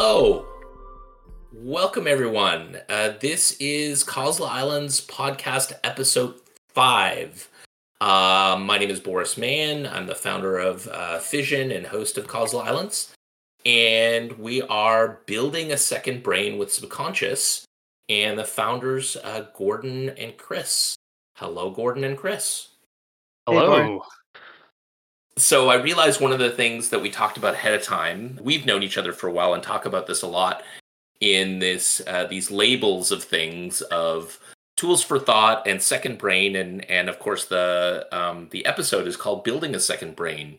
Hello. Welcome, everyone. Uh, this is Causal Islands podcast episode five. Uh, my name is Boris Mann. I'm the founder of uh, Fission and host of Causal Islands. And we are building a second brain with Subconscious. And the founders, uh, Gordon and Chris. Hello, Gordon and Chris. Hello. So I realized one of the things that we talked about ahead of time. We've known each other for a while and talk about this a lot in this uh, these labels of things of tools for thought and second brain and and of course the um, the episode is called building a second brain.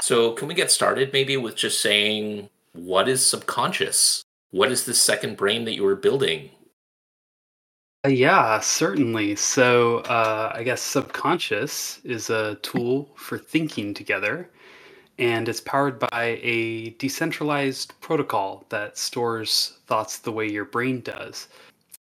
So can we get started maybe with just saying what is subconscious? What is this second brain that you were building? Uh, yeah, certainly. So, uh, I guess subconscious is a tool for thinking together, and it's powered by a decentralized protocol that stores thoughts the way your brain does.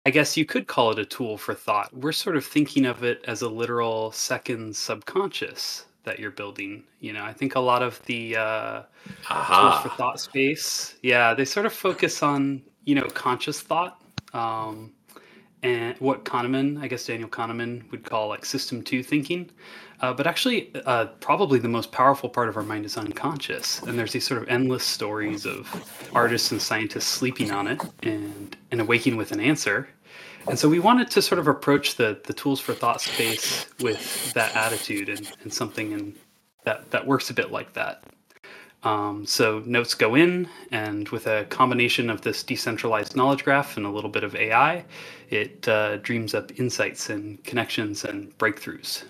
I guess you could call it a tool for thought. We're sort of thinking of it as a literal second subconscious that you're building. You know, I think a lot of the uh, tools for thought space, yeah, they sort of focus on you know conscious thought. Um, and what Kahneman, I guess Daniel Kahneman would call like system two thinking. Uh, but actually, uh, probably the most powerful part of our mind is unconscious. And there's these sort of endless stories of artists and scientists sleeping on it and, and awaking with an answer. And so we wanted to sort of approach the, the tools for thought space with that attitude and, and something in, that, that works a bit like that. Um, so notes go in, and with a combination of this decentralized knowledge graph and a little bit of AI, it uh, dreams up insights and connections and breakthroughs.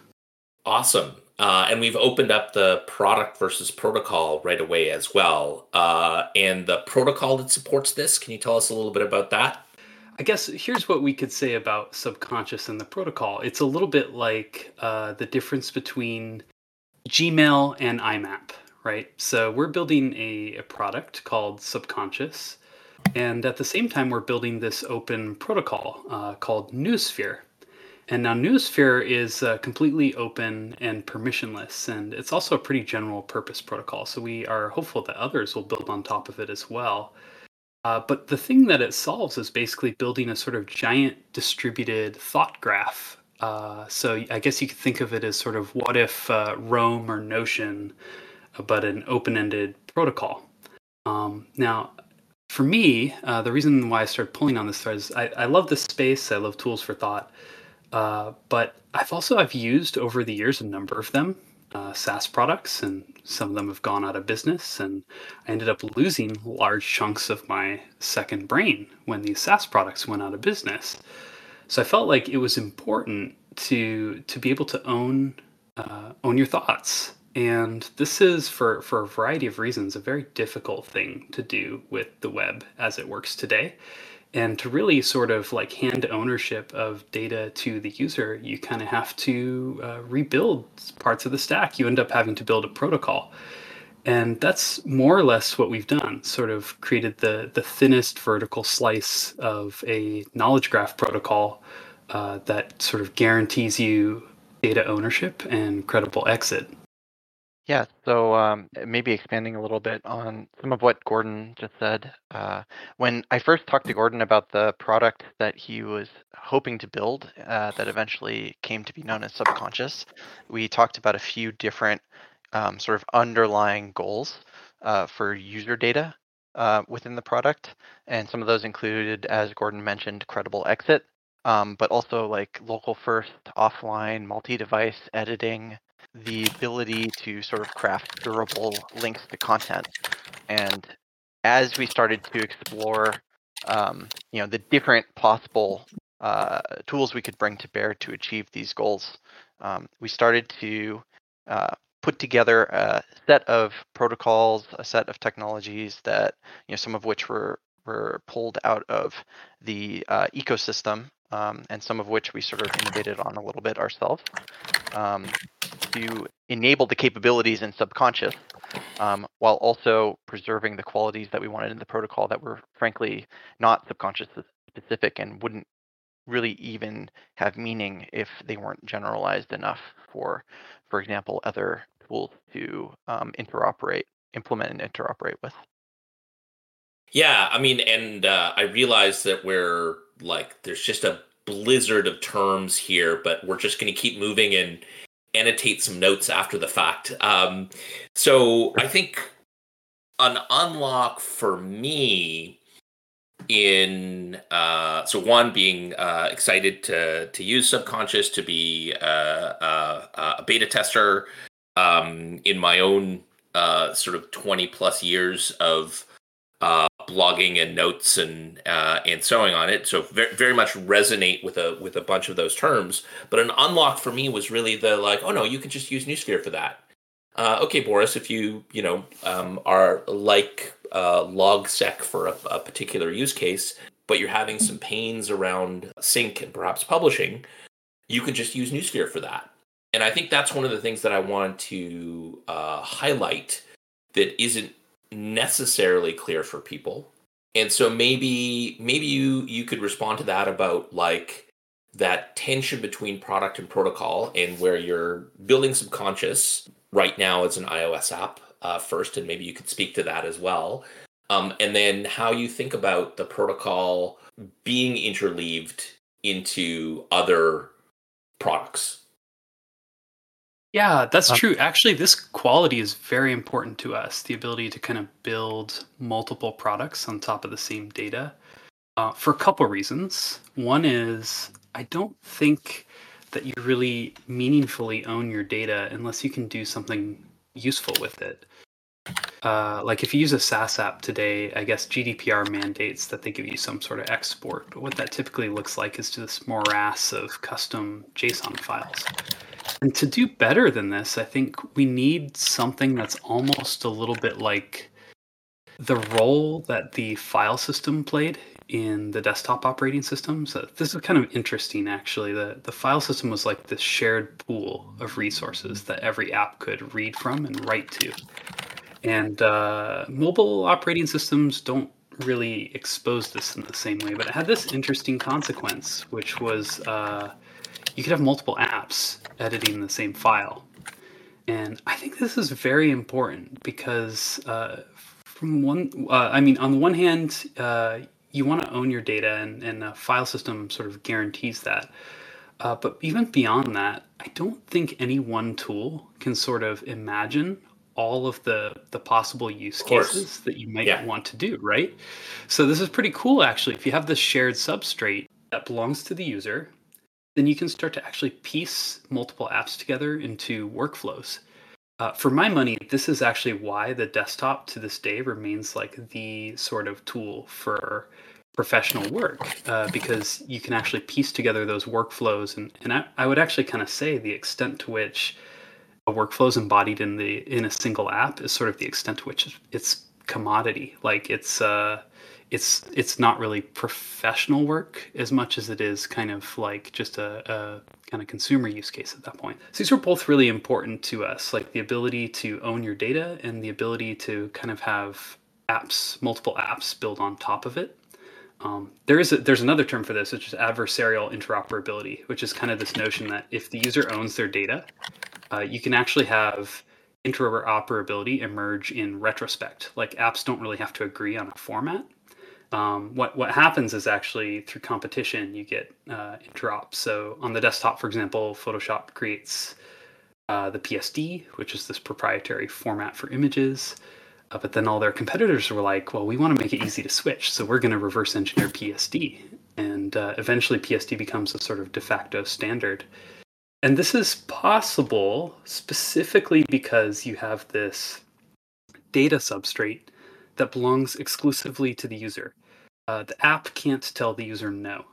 Awesome. Uh, and we've opened up the product versus protocol right away as well. Uh, and the protocol that supports this, can you tell us a little bit about that? I guess here's what we could say about subconscious and the protocol. It's a little bit like uh, the difference between Gmail and IMAP, right? So we're building a, a product called Subconscious. And at the same time, we're building this open protocol uh, called Noosphere. And now Noosphere is uh, completely open and permissionless, and it's also a pretty general purpose protocol. So we are hopeful that others will build on top of it as well. Uh, but the thing that it solves is basically building a sort of giant distributed thought graph. Uh, so I guess you could think of it as sort of what if uh, Roam or Notion but an open-ended protocol. Um, now, for me, uh, the reason why I started pulling on this thread is I, I love this space. I love tools for thought, uh, but I've also I've used over the years a number of them, uh, SaaS products, and some of them have gone out of business, and I ended up losing large chunks of my second brain when these SaaS products went out of business. So I felt like it was important to to be able to own uh, own your thoughts and this is, for, for a variety of reasons, a very difficult thing to do with the web as it works today. And to really sort of like hand ownership of data to the user, you kind of have to uh, rebuild parts of the stack. You end up having to build a protocol. And that's more or less what we've done, sort of created the, the thinnest vertical slice of a knowledge graph protocol uh, that sort of guarantees you data ownership and credible exit. Yeah, so um, maybe expanding a little bit on some of what Gordon just said. Uh, when I first talked to Gordon about the product that he was hoping to build, uh, that eventually came to be known as Subconscious, we talked about a few different um, sort of underlying goals uh, for user data uh, within the product. And some of those included, as Gordon mentioned, credible exit, um, but also like local first, offline, multi device editing the ability to sort of craft durable links to content. And as we started to explore, um, you know, the different possible uh, tools we could bring to bear to achieve these goals, um, we started to uh, put together a set of protocols, a set of technologies that, you know, some of which were were pulled out of the uh, ecosystem um, and some of which we sort of innovated on a little bit ourselves um, to enable the capabilities in subconscious um, while also preserving the qualities that we wanted in the protocol that were frankly not subconscious specific and wouldn't really even have meaning if they weren't generalized enough for, for example, other tools to um, interoperate, implement and interoperate with. Yeah, I mean, and uh, I realize that we're like, there's just a blizzard of terms here, but we're just going to keep moving and annotate some notes after the fact. Um, so I think an unlock for me in uh, so one being uh, excited to to use subconscious to be uh, uh a beta tester um, in my own uh, sort of 20 plus years of blogging and notes and uh, and sewing on it. So very, very much resonate with a with a bunch of those terms. But an unlock for me was really the like, oh no, you could just use Noosphere for that. Uh, okay, Boris, if you you know um, are like uh, Logseq for a, a particular use case, but you're having some pains around sync and perhaps publishing, you could just use Noosphere for that. And I think that's one of the things that I want to uh, highlight that isn't necessarily clear for people. And so maybe maybe you you could respond to that about like that tension between product and protocol and where you're building subconscious right now as an ios app uh, first and maybe you could speak to that as well. Um, and then how you think about the protocol being interleaved into other products yeah, that's uh, true. Actually, this quality is very important to us the ability to kind of build multiple products on top of the same data uh, for a couple reasons. One is I don't think that you really meaningfully own your data unless you can do something useful with it. Uh, like if you use a SaaS app today, I guess GDPR mandates that they give you some sort of export. But what that typically looks like is just morass of custom JSON files. And to do better than this, I think we need something that's almost a little bit like the role that the file system played in the desktop operating system. So this is kind of interesting actually. The the file system was like this shared pool of resources that every app could read from and write to. And uh, mobile operating systems don't really expose this in the same way, but it had this interesting consequence, which was uh, you could have multiple apps editing the same file. And I think this is very important because, uh, from one, uh, I mean, on the one hand, uh, you want to own your data, and, and a file system sort of guarantees that. Uh, but even beyond that, I don't think any one tool can sort of imagine all of the the possible use cases that you might yeah. want to do, right? So this is pretty cool actually. If you have this shared substrate that belongs to the user, then you can start to actually piece multiple apps together into workflows. Uh, for my money, this is actually why the desktop to this day remains like the sort of tool for professional work uh, because you can actually piece together those workflows. And, and I, I would actually kind of say the extent to which a workflow is embodied in the in a single app is sort of the extent to which it's commodity. Like it's uh, it's it's not really professional work as much as it is kind of like just a, a, kind of consumer use case at that point. So these were both really important to us, like the ability to own your data and the ability to kind of have apps, multiple apps built on top of it. Um, there is a, there's another term for this, which is adversarial interoperability, which is kind of this notion that if the user owns their data, uh, you can actually have interoperability emerge in retrospect. Like apps don't really have to agree on a format um, what what happens is actually through competition you get uh, drops. So on the desktop, for example, Photoshop creates uh, the PSD, which is this proprietary format for images. Uh, but then all their competitors were like, "Well, we want to make it easy to switch, so we're going to reverse engineer PSD." And uh, eventually, PSD becomes a sort of de facto standard. And this is possible specifically because you have this data substrate that belongs exclusively to the user. Uh, the app can't tell the user no.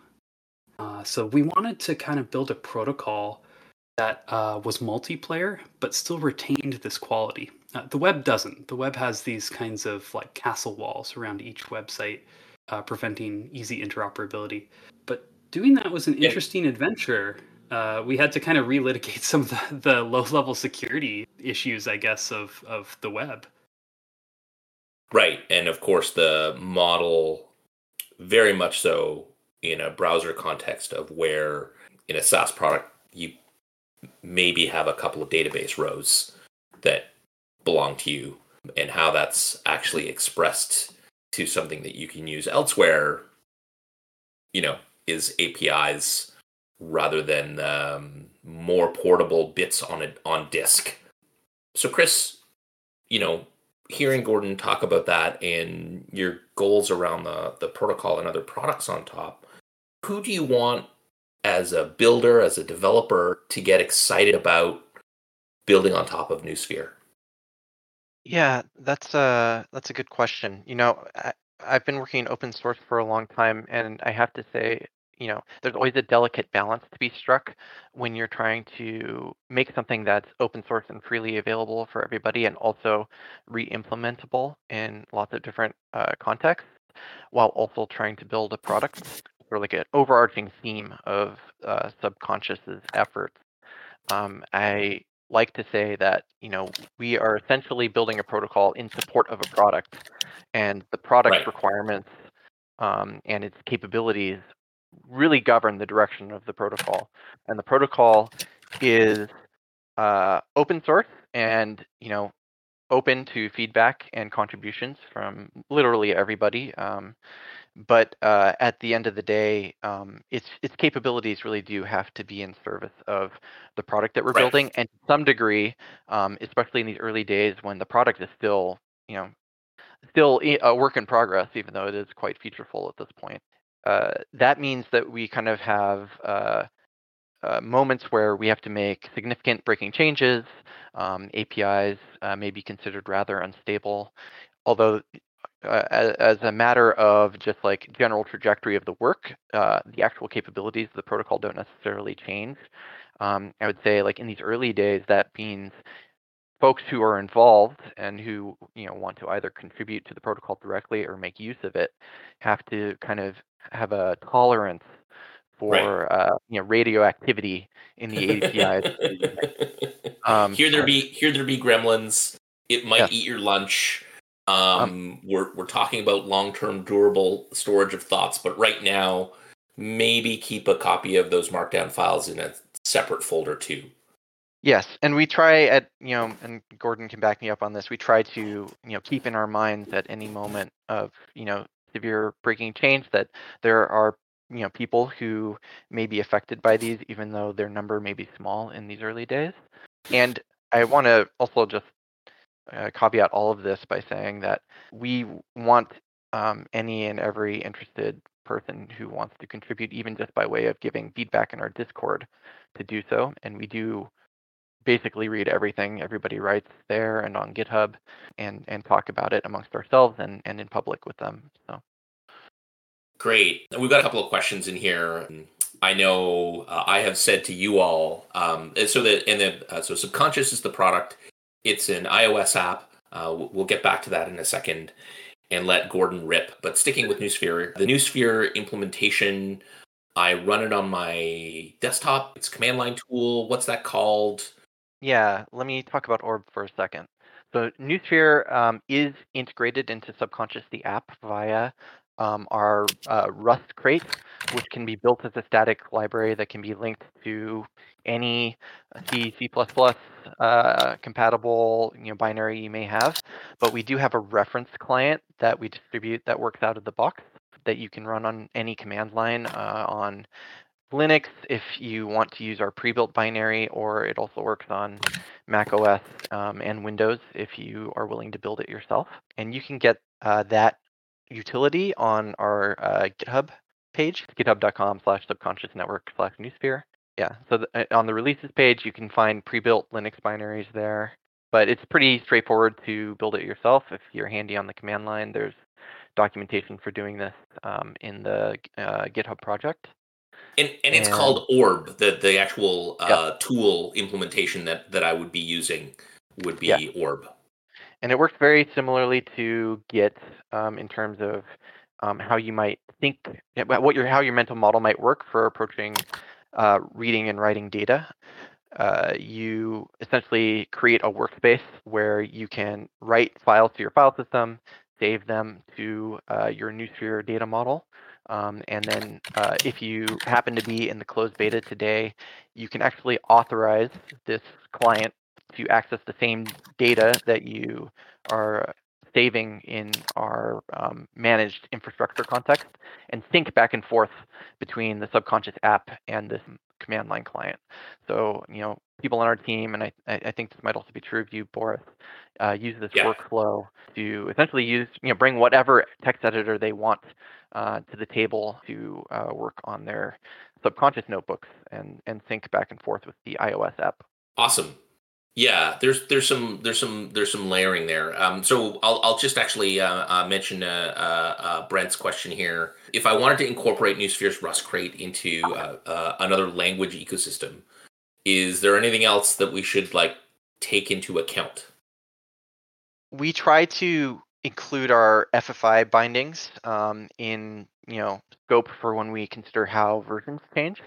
Uh, so we wanted to kind of build a protocol that uh, was multiplayer but still retained this quality. Uh, the web doesn't. The web has these kinds of like castle walls around each website, uh, preventing easy interoperability. But doing that was an interesting adventure. Uh, we had to kind of relitigate some of the, the low-level security issues, I guess, of of the web. Right. And of course, the model very much so in a browser context of where in a SaaS product, you maybe have a couple of database rows that belong to you and how that's actually expressed to something that you can use elsewhere, you know, is APIs rather than um, more portable bits on it on disk. So, Chris, you know, hearing Gordon talk about that and your goals around the the protocol and other products on top, who do you want as a builder, as a developer, to get excited about building on top of Noosphere? Yeah, that's a that's a good question. You know, I, I've been working in open source for a long time, and I have to say, you know, there's always a delicate balance to be struck when you're trying to make something that's open source and freely available for everybody, and also re-implementable in lots of different uh, contexts, while also trying to build a product or like an overarching theme of uh, subconscious's efforts. Um, I like to say that you know we are essentially building a protocol in support of a product, and the product Right. requirements um, and its capabilities really govern the direction of the protocol. And the protocol is uh, open source and you know open to feedback and contributions from literally everybody. Um, but uh, at the end of the day, um, its its capabilities really do have to be in service of the product that we're Right. building, and to some degree, um, especially in these early days when the product is still, you know, still a work in progress, even though it is quite featureful at this point. Uh, that means that we kind of have uh, uh, moments where we have to make significant breaking changes. Um, APIs uh, may be considered rather unstable, although uh, as, as a matter of just like general trajectory of the work, the actual capabilities of the protocol don't necessarily change. Um, I would say like in these early days, that means folks who are involved and who you know want to either contribute to the protocol directly or make use of it have to kind of have a tolerance for uh, you know radioactivity in the APIs. Um, here there be here there be gremlins. It might Yes. eat your lunch. Um, we're we're talking about long term durable storage of thoughts, but right now, maybe keep a copy of those markdown files in a separate folder too. Yes, and we try at you know, and Gordon can back me up on this. We try to you know keep in our minds at any moment of you know severe breaking change that there are you know people who may be affected by these, even though their number may be small in these early days. And I want to also just uh, caveat all of this by saying that we want um, any and every interested person who wants to contribute, even just by way of giving feedback in our Discord, to do so. And we do basically read everything everybody writes there and on GitHub and and talk about it amongst ourselves and and in public with them. So Great. We've got a couple of questions in here. I know uh, I have said to you all, um, so that and then uh, so subconscious is the product. It's an iOS app. Uh, we'll- get back to that in a second and let Gordon rip. But sticking with Noosphere, the Noosphere implementation, I run it on my desktop. It's command line tool. What's that called? Yeah, let me talk about Orb for a second. So Noosphere um, is integrated into Subconscious the app via um, our uh, Rust crate, which can be built as a static library that can be linked to any C, C++ uh, compatible you know, binary you may have. But we do have a reference client that we distribute that works out of the box that you can run on any command line uh, on Linux if you want to use our pre-built binary, or it also works on Mac OS um, and Windows if you are willing to build it yourself. And you can get uh, that utility on our uh, GitHub page, github.com slash subconscious network slash noosphere. Yeah, so the, uh, on the releases page, you can find pre-built Linux binaries there. But it's pretty straightforward to build it yourself. If you're handy on the command line, there's documentation for doing this um, in the uh, GitHub project. And and it's And- called Orb. The the actual uh, tool implementation that that I would be using would be Yeah. Orb. and it works very similarly to Git um, in terms of um, how you might think about what your how your mental model might work for approaching uh, reading and writing data. Uh, you essentially create a workspace where you can write files to your file system, save them to uh, your Noosphere data model, um, and then uh, if you happen to be in the closed beta today, you can actually authorize this client to access the same data that you are saving in our um, managed infrastructure context and sync back and forth between the subconscious app and this command line client. So, you know, people on our team, and I, I think this might also be true of you, Boris, uh, use this yeah. workflow to essentially use, you know, bring whatever text editor they want uh, to the table to uh, work on their subconscious notebooks and, and sync back and forth with the iOS app. Awesome. Yeah, there's there's some there's some there's some layering there. Um, so I'll I'll just actually uh, uh, mention uh, uh, uh Brent's question here. If I wanted to incorporate Noosphere's Rust Crate into uh, another language ecosystem, is there anything else that we should like take into account? We try to include our FFI bindings um, in you know scope for when we consider how versions change.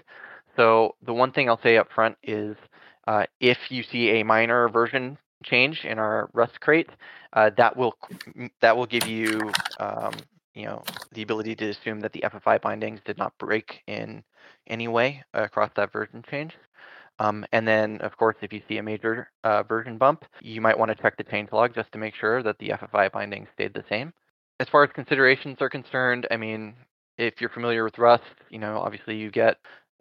So the one thing I'll say up front is uh, if you see a minor version change in our Rust crate, uh, that will that will give you um, you know the ability to assume that the FFI bindings did not break in any way across that version change. Um, and then, of course, if you see a major uh, version bump, you might want to check the change log just to make sure that the FFI bindings stayed the same. As far as considerations are concerned, I mean, if you're familiar with Rust, you know, obviously you get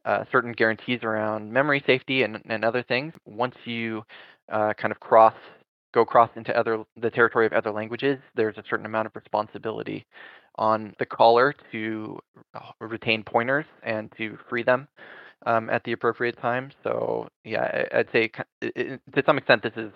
uh, certain guarantees around memory safety and, and other things. Once you uh, kind of cross go cross into other the territory of other languages, there's a certain amount of responsibility on the caller to uh, retain pointers and to free them um, at the appropriate time. So yeah, I'd say to some extent this is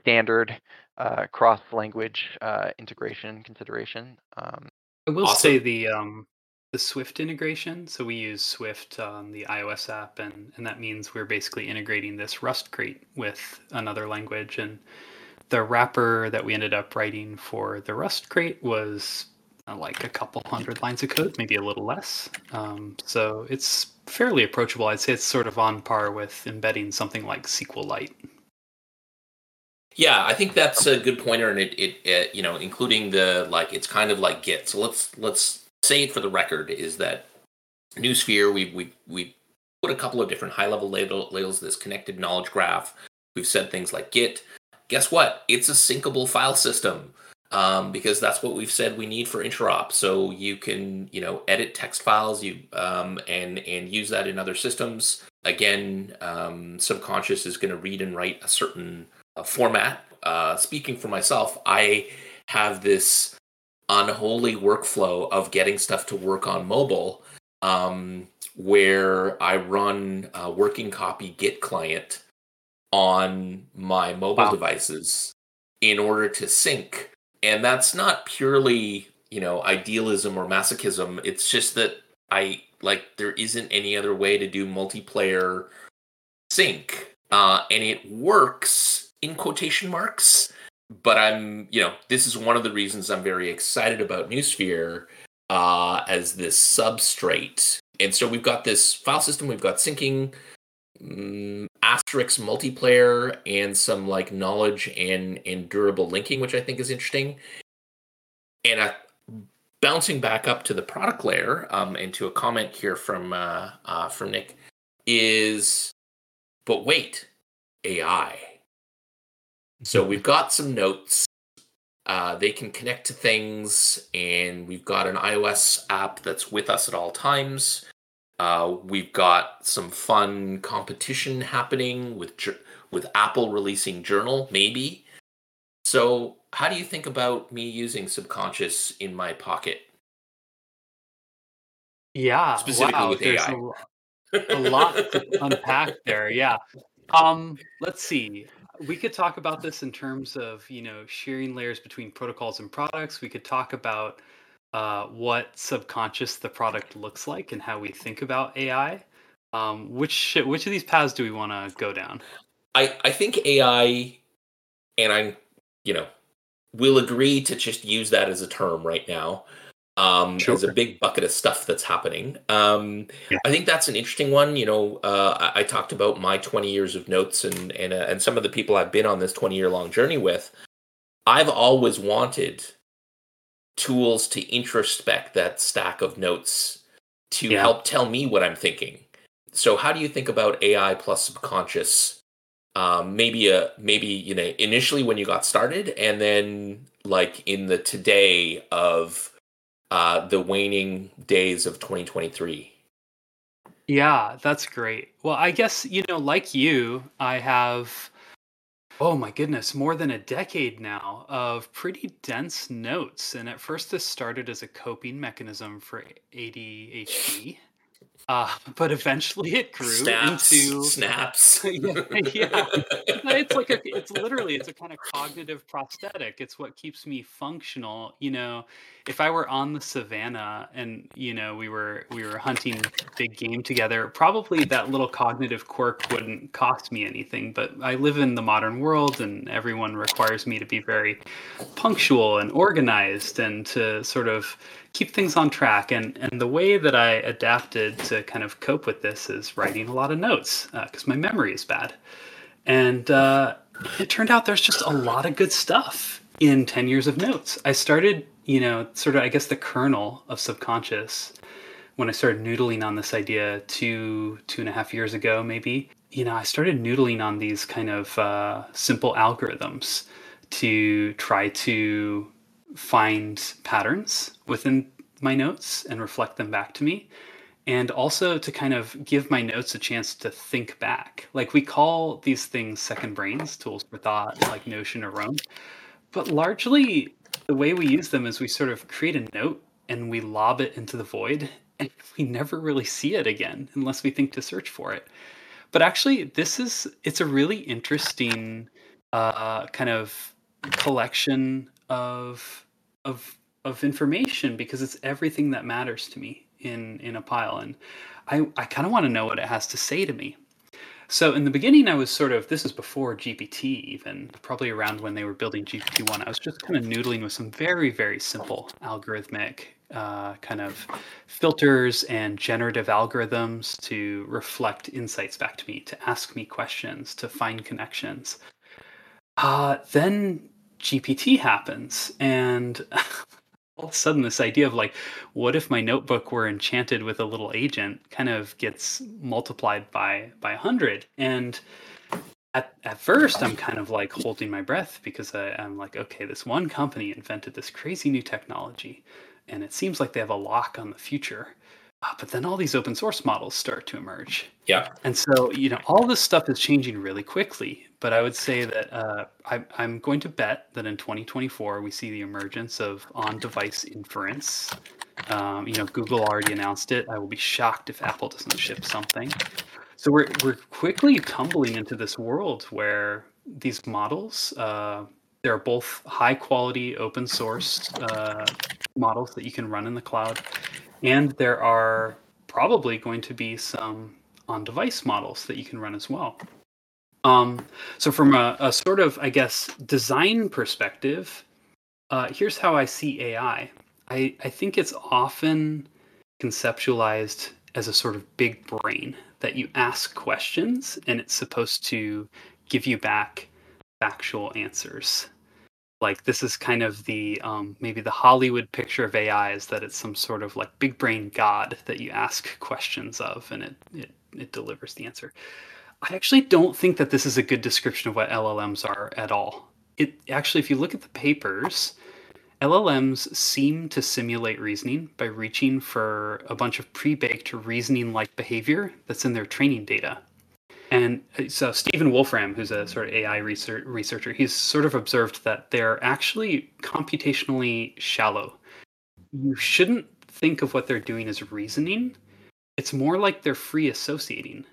standard uh, cross-language uh, integration consideration. Um, I will awesome. say the um, the Swift integration. So we use Swift on the iOS app, and, and that means we're basically integrating this Rust crate with another language. And the wrapper that we ended up writing for the Rust crate was uh, like a couple hundred lines of code, maybe a little less. Um, so it's fairly approachable. I'd say it's sort of on par with embedding something like SQLite. Yeah, I think that's a good pointer, and it, it, it, you know, including the like, it's kind of like Git. So let's let's say for the record is that Noosphere, we we we put a couple of different high level label, labels. This connected knowledge graph. We've said things like Git. Guess what? It's a syncable file system um, because that's what we've said we need for interop. So you can you know edit text files you um, and and use that in other systems. Again, um, subconscious is going to read and write a certain uh, format. Uh, speaking for myself, I have this unholy workflow of getting stuff to work on mobile um, where I run a working copy Git client on my mobile wow. devices in order to sync. And that's not purely, you know, idealism or masochism. It's just that I like there isn't any other way to do multiplayer sync. Uh, and it works in quotation marks but I'm, you know, this is one of the reasons I'm very excited about Noosphere uh, as this substrate. And so we've got this file system, we've got syncing, um, asterisk multiplayer, and some like knowledge and and durable linking, which I think is interesting. And I, bouncing back up to the product layer, um, and to a comment here from uh, uh, from Nick, is, but wait, AI so we've got some notes. Uh, they can connect to things, and we've got an iOS app that's with us at all times. Uh, we've got some fun competition happening with with Apple releasing Journal, maybe. So, how do you think about me using Subconscious in my pocket? Yeah, specifically wow, with AI. A, a lot to unpack there. Yeah. Um, let's see we could talk about this in terms of you know sharing layers between protocols and products. We could talk about uh, what subconscious the product looks like and how we think about ai um, which which of these paths do we want to go down? I i think ai and i'm you know we'll agree to just use that as a term right now um, sure. as a big bucket of stuff that's happening. Um, yeah. I think that's an interesting one. You know, uh, I, I, talked about my 20 years of notes and and uh, and some of the people I've been on this 20 year long journey with. I've always wanted tools to introspect that stack of notes to yeah. help tell me what I'm thinking. So, how do you think about AI plus subconscious? Um, maybe a maybe you know initially when you got started, and then like in the today of uh, the waning days of 2023. Yeah, that's great. Well, I guess, you know, like you, I have, oh my goodness, more than a decade now of pretty dense notes. And at first, this started as a coping mechanism for ADHD. Uh, but eventually it grew Snaps, into snaps. yeah, yeah. It's like a, it's literally it's a kind of cognitive prosthetic. It's what keeps me functional. You know, if I were on the savannah and you know we were we were hunting big game together, probably that little cognitive quirk wouldn't cost me anything. But I live in the modern world, and everyone requires me to be very punctual and organized and to sort of keep things on track. And and the way that I adapted to kind of cope with this is writing a lot of notes because uh, my memory is bad. And uh, it turned out there's just a lot of good stuff in 10 years of notes. I started, you know, sort of, I guess, the kernel of subconscious when I started noodling on this idea two, two and a half years ago, maybe. You know, I started noodling on these kind of uh, simple algorithms to try to find patterns within my notes and reflect them back to me and also to kind of give my notes a chance to think back. Like we call these things second brains, tools for thought, like Notion or Roam. But largely, the way we use them is we sort of create a note and we lob it into the void, and we never really see it again unless we think to search for it. But actually, this is it's a really interesting uh, kind of collection of of of information because it's everything that matters to me in in a pile and i i kind of want to know what it has to say to me. So in the beginning i was sort of this is before gpt even probably around when they were building gpt-1 i was just kind of noodling with some very very simple algorithmic uh, kind of filters and generative algorithms to reflect insights back to me to ask me questions to find connections. Uh, then gpt happens and all of a sudden this idea of like what if my notebook were enchanted with a little agent kind of gets multiplied by by a hundred? And at, at first i'm kind of like holding my breath because I, i'm like okay this one company invented this crazy new technology and it seems like they have a lock on the future but then all these open source models start to emerge yeah and so you know all this stuff is changing really quickly but I would say that uh, I, I'm going to bet that in 2024 we see the emergence of on-device inference. Um, you know, Google already announced it. I will be shocked if Apple doesn't ship something. So we're we're quickly tumbling into this world where these models, uh, they're both high quality open source uh, models that you can run in the cloud, and there are probably going to be some on-device models that you can run as well. Um, so, from a, a, sort of, I guess, design perspective, uh, here's how I see AI. I, I think it's often conceptualized as a sort of big brain that you ask questions and it's supposed to give you back factual answers. Like this is kind of the um, maybe the Hollywood picture of AI is that it's some sort of like big brain god that you ask questions of and it it, it delivers the answer. I actually don't think that this is a good description of what LLMs are at all. It actually, if you look at the papers, LLMs seem to simulate reasoning by reaching for a bunch of pre-baked reasoning-like behavior that's in their training data. And uh, so Stephen Wolfram, who's a sort of AI research, researcher, he's sort of observed that they're actually computationally shallow. You shouldn't think of what they're doing as reasoning. It's more like they're free associating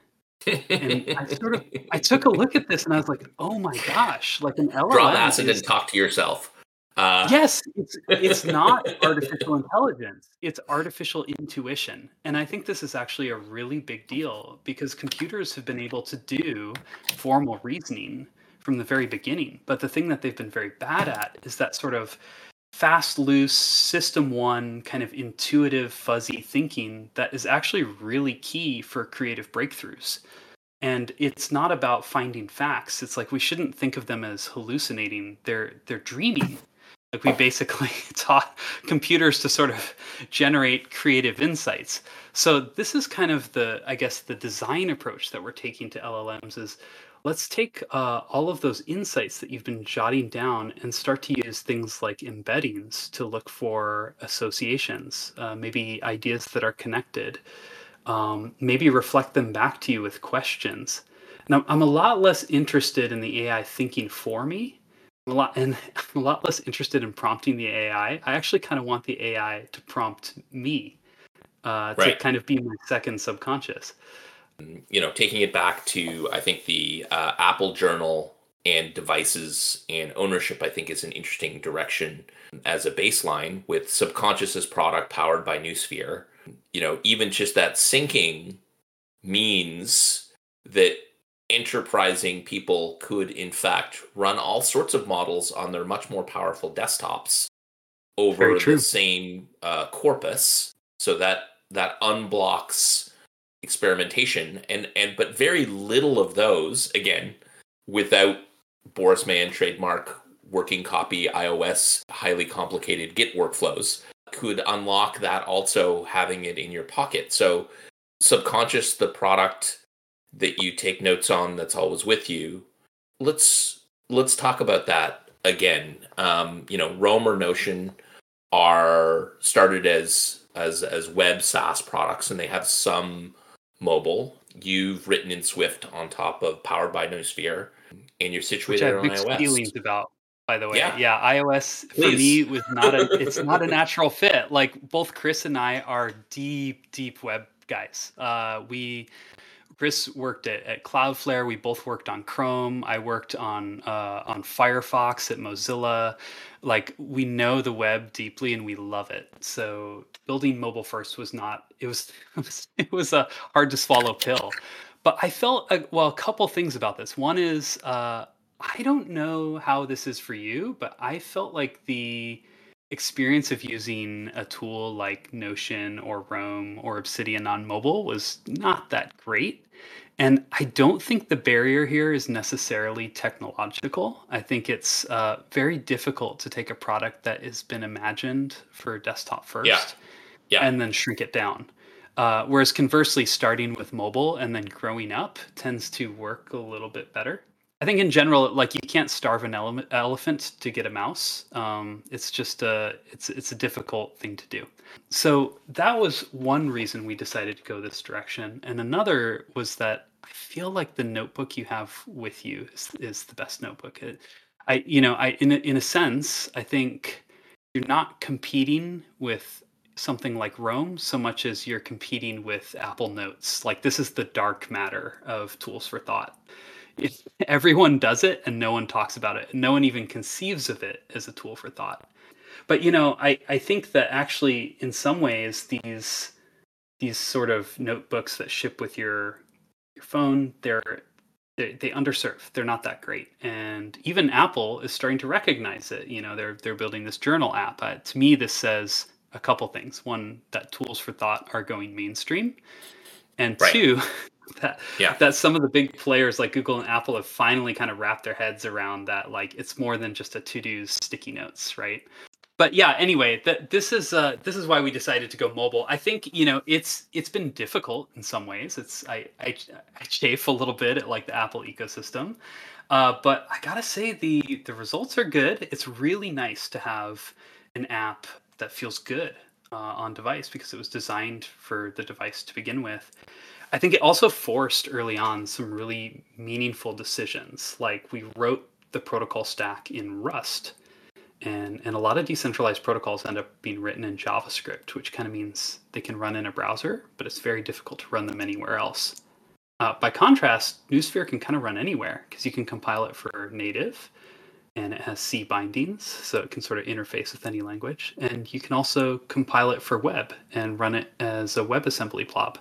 and I sort of I took a look at this and I was like, oh my gosh, like an LLM. Draw acid is, and talk to yourself. Uh. Yes, it's it's not artificial intelligence; it's artificial intuition, and I think this is actually a really big deal because computers have been able to do formal reasoning from the very beginning. But the thing that they've been very bad at is that sort of fast, loose, system one kind of intuitive, fuzzy thinking that is actually really key for creative breakthroughs. And it's not about finding facts. It's like we shouldn't think of them as hallucinating. They're they're dreaming. Like we basically taught computers to sort of generate creative insights. So this is kind of the, I guess, the design approach that we're taking to LLMs is let's take uh, all of those insights that you've been jotting down and start to use things like embeddings to look for associations, uh, maybe ideas that are connected, um, maybe reflect them back to you with questions. Now, I'm a lot less interested in the AI thinking for me. A lot, and I'm a lot less interested in prompting the AI. I actually kind of want the AI to prompt me uh, to Right. kind of be my second subconscious. you know, taking it back to I think the uh, Apple Journal and devices and ownership, I think is an interesting direction as a baseline with subconscious as product powered by Noosphere. You know, even just that syncing means that enterprising people could in fact run all sorts of models on their much more powerful desktops over the same uh, corpus. So that that unblocks experimentation. And and but very little of those again without Boris Mann trademark working copy iOS highly complicated Git workflows could unlock that also having it in your pocket. So subconscious the product that you take notes on that's always with you. Let's let's talk about that again. Um, you know, Roam or Notion are started as as as web SaaS products and they have some mobile. You've written in Swift on top of powered by Noosphere and you're which situated I have on mixed iOS. feelings about. By the way, Yeah. yeah, iOS for Please. me was not a. It's not a natural fit. Like both Chris and I are deep, deep web guys. Uh, we, Chris worked at, at Cloudflare. We both worked on Chrome. I worked on uh, on Firefox at Mozilla. Like we know the web deeply and we love it. So building mobile first was not. It was. It was, a hard to swallow pill. But I felt uh, well a couple things about this. One is uh, I don't know how this is for you, but I felt like the experience of using a tool like Notion or Roam or Obsidian on mobile was not that great. And I don't think the barrier here is necessarily technological. I think it's uh, very difficult to take a product that has been imagined for desktop first Yeah. Yeah. and then shrink it down. Uh, whereas conversely, starting with mobile and then growing up tends to work a little bit better. I think in general, like you can't starve an ele- elephant to get a mouse. Um, it's just a it's it's a difficult thing to do. So that was one reason we decided to go this direction, and another was that I feel like the notebook you have with you is, is the best notebook. It, I you know I in a, in a sense I think you're not competing with something like Roam so much as you're competing with Apple Notes. Like this is the dark matter of tools for thought. If everyone does it and no one talks about it, no one even conceives of it as a tool for thought. But you know, I, I think that actually in some ways these these sort of notebooks that ship with your your phone, they're they, they underserve. They're not that great, and even Apple is starting to recognize it. You know, they're they're building this journal app. Uh, to me, this says a couple things. One, that tools for thought are going mainstream, and Right. two, that Yeah. that some of the big players like Google and Apple have finally kind of wrapped their heads around that. Like it's more than just a to do sticky notes, right? But yeah, anyway, that this is uh, this is why we decided to go mobile. I think you know it's it's been difficult in some ways. It's I I, I chafe a little bit at like the Apple ecosystem, uh, but I gotta say the the results are good. It's really nice to have an app that feels good uh, on device because it was designed for the device to begin with. I think it also forced early on some really meaningful decisions. Like we wrote the protocol stack in Rust, and and a lot of decentralized protocols end up being written in JavaScript, which kind of means they can run in a browser, but it's very difficult to run them anywhere else. Uh, by contrast, Noosphere can kind of run anywhere because you can compile it for native, and it has C bindings, so it can sort of interface with any language. And you can also compile it for web and run it as a WebAssembly blob.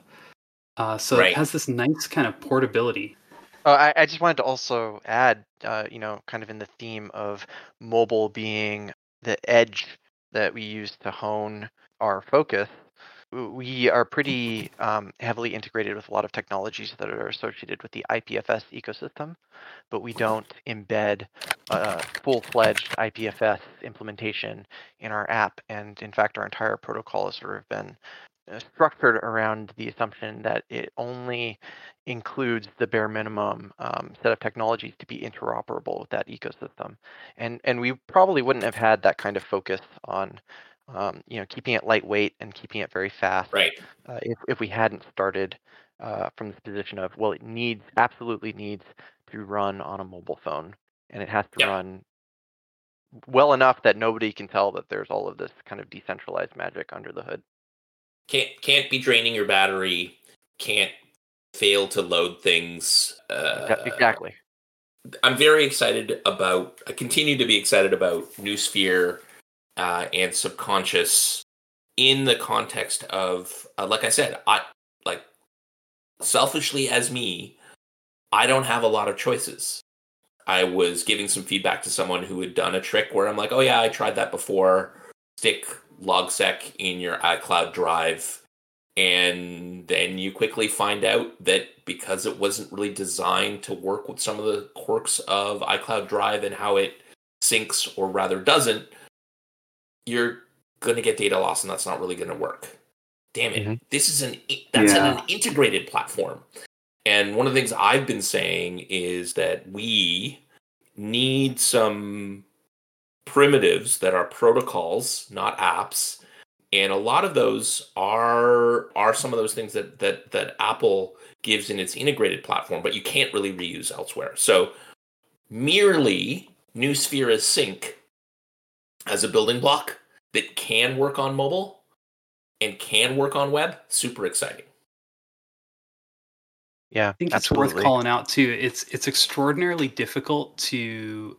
Uh, so Right. it has this nice kind of portability. Oh, I, I just wanted to also add, uh, you know, kind of in the theme of mobile being the edge that we use to hone our focus. we are pretty um, heavily integrated with a lot of technologies that are associated with the IPFS ecosystem, but we don't embed a full-fledged IPFS implementation in our app. And in fact, our entire protocol has sort of been uh, structured around the assumption that it only includes the bare minimum um, set of technologies to be interoperable with that ecosystem. And and we probably wouldn't have had that kind of focus on um, you know, keeping it lightweight and keeping it very fast. Right. Uh, if if we hadn't started uh, from this position of well, it needs absolutely needs to run on a mobile phone, and it has to Yeah. run well enough that nobody can tell that there's all of this kind of decentralized magic under the hood. Can't can't be draining your battery. Can't fail to load things. Uh, exactly. I'm very excited about. I continue to be excited about Noosphere uh, and Subconscious in the context of, uh, like I said, I like selfishly as me, I don't have a lot of choices. I was giving some feedback to someone who had done a trick where I'm like, oh yeah, I tried that before. Stick Logseq in your iCloud drive, and then you quickly find out that because it wasn't really designed to work with some of the quirks of iCloud Drive and how it syncs or rather doesn't, you're going to get data loss and that's not really going to work. Damn it. Mhm. This is an that's Yeah. an integrated platform. And one of the things I've been saying is that we need some primitives that are protocols, not apps. And a lot of those are are some of those things that that that Apple gives in its integrated platform, but you can't really reuse elsewhere. So merely Noosphere as sync as a building block that can work on mobile and can work on web, super exciting. Yeah, I think absolutely. it's worth calling out too. It's it's extraordinarily difficult to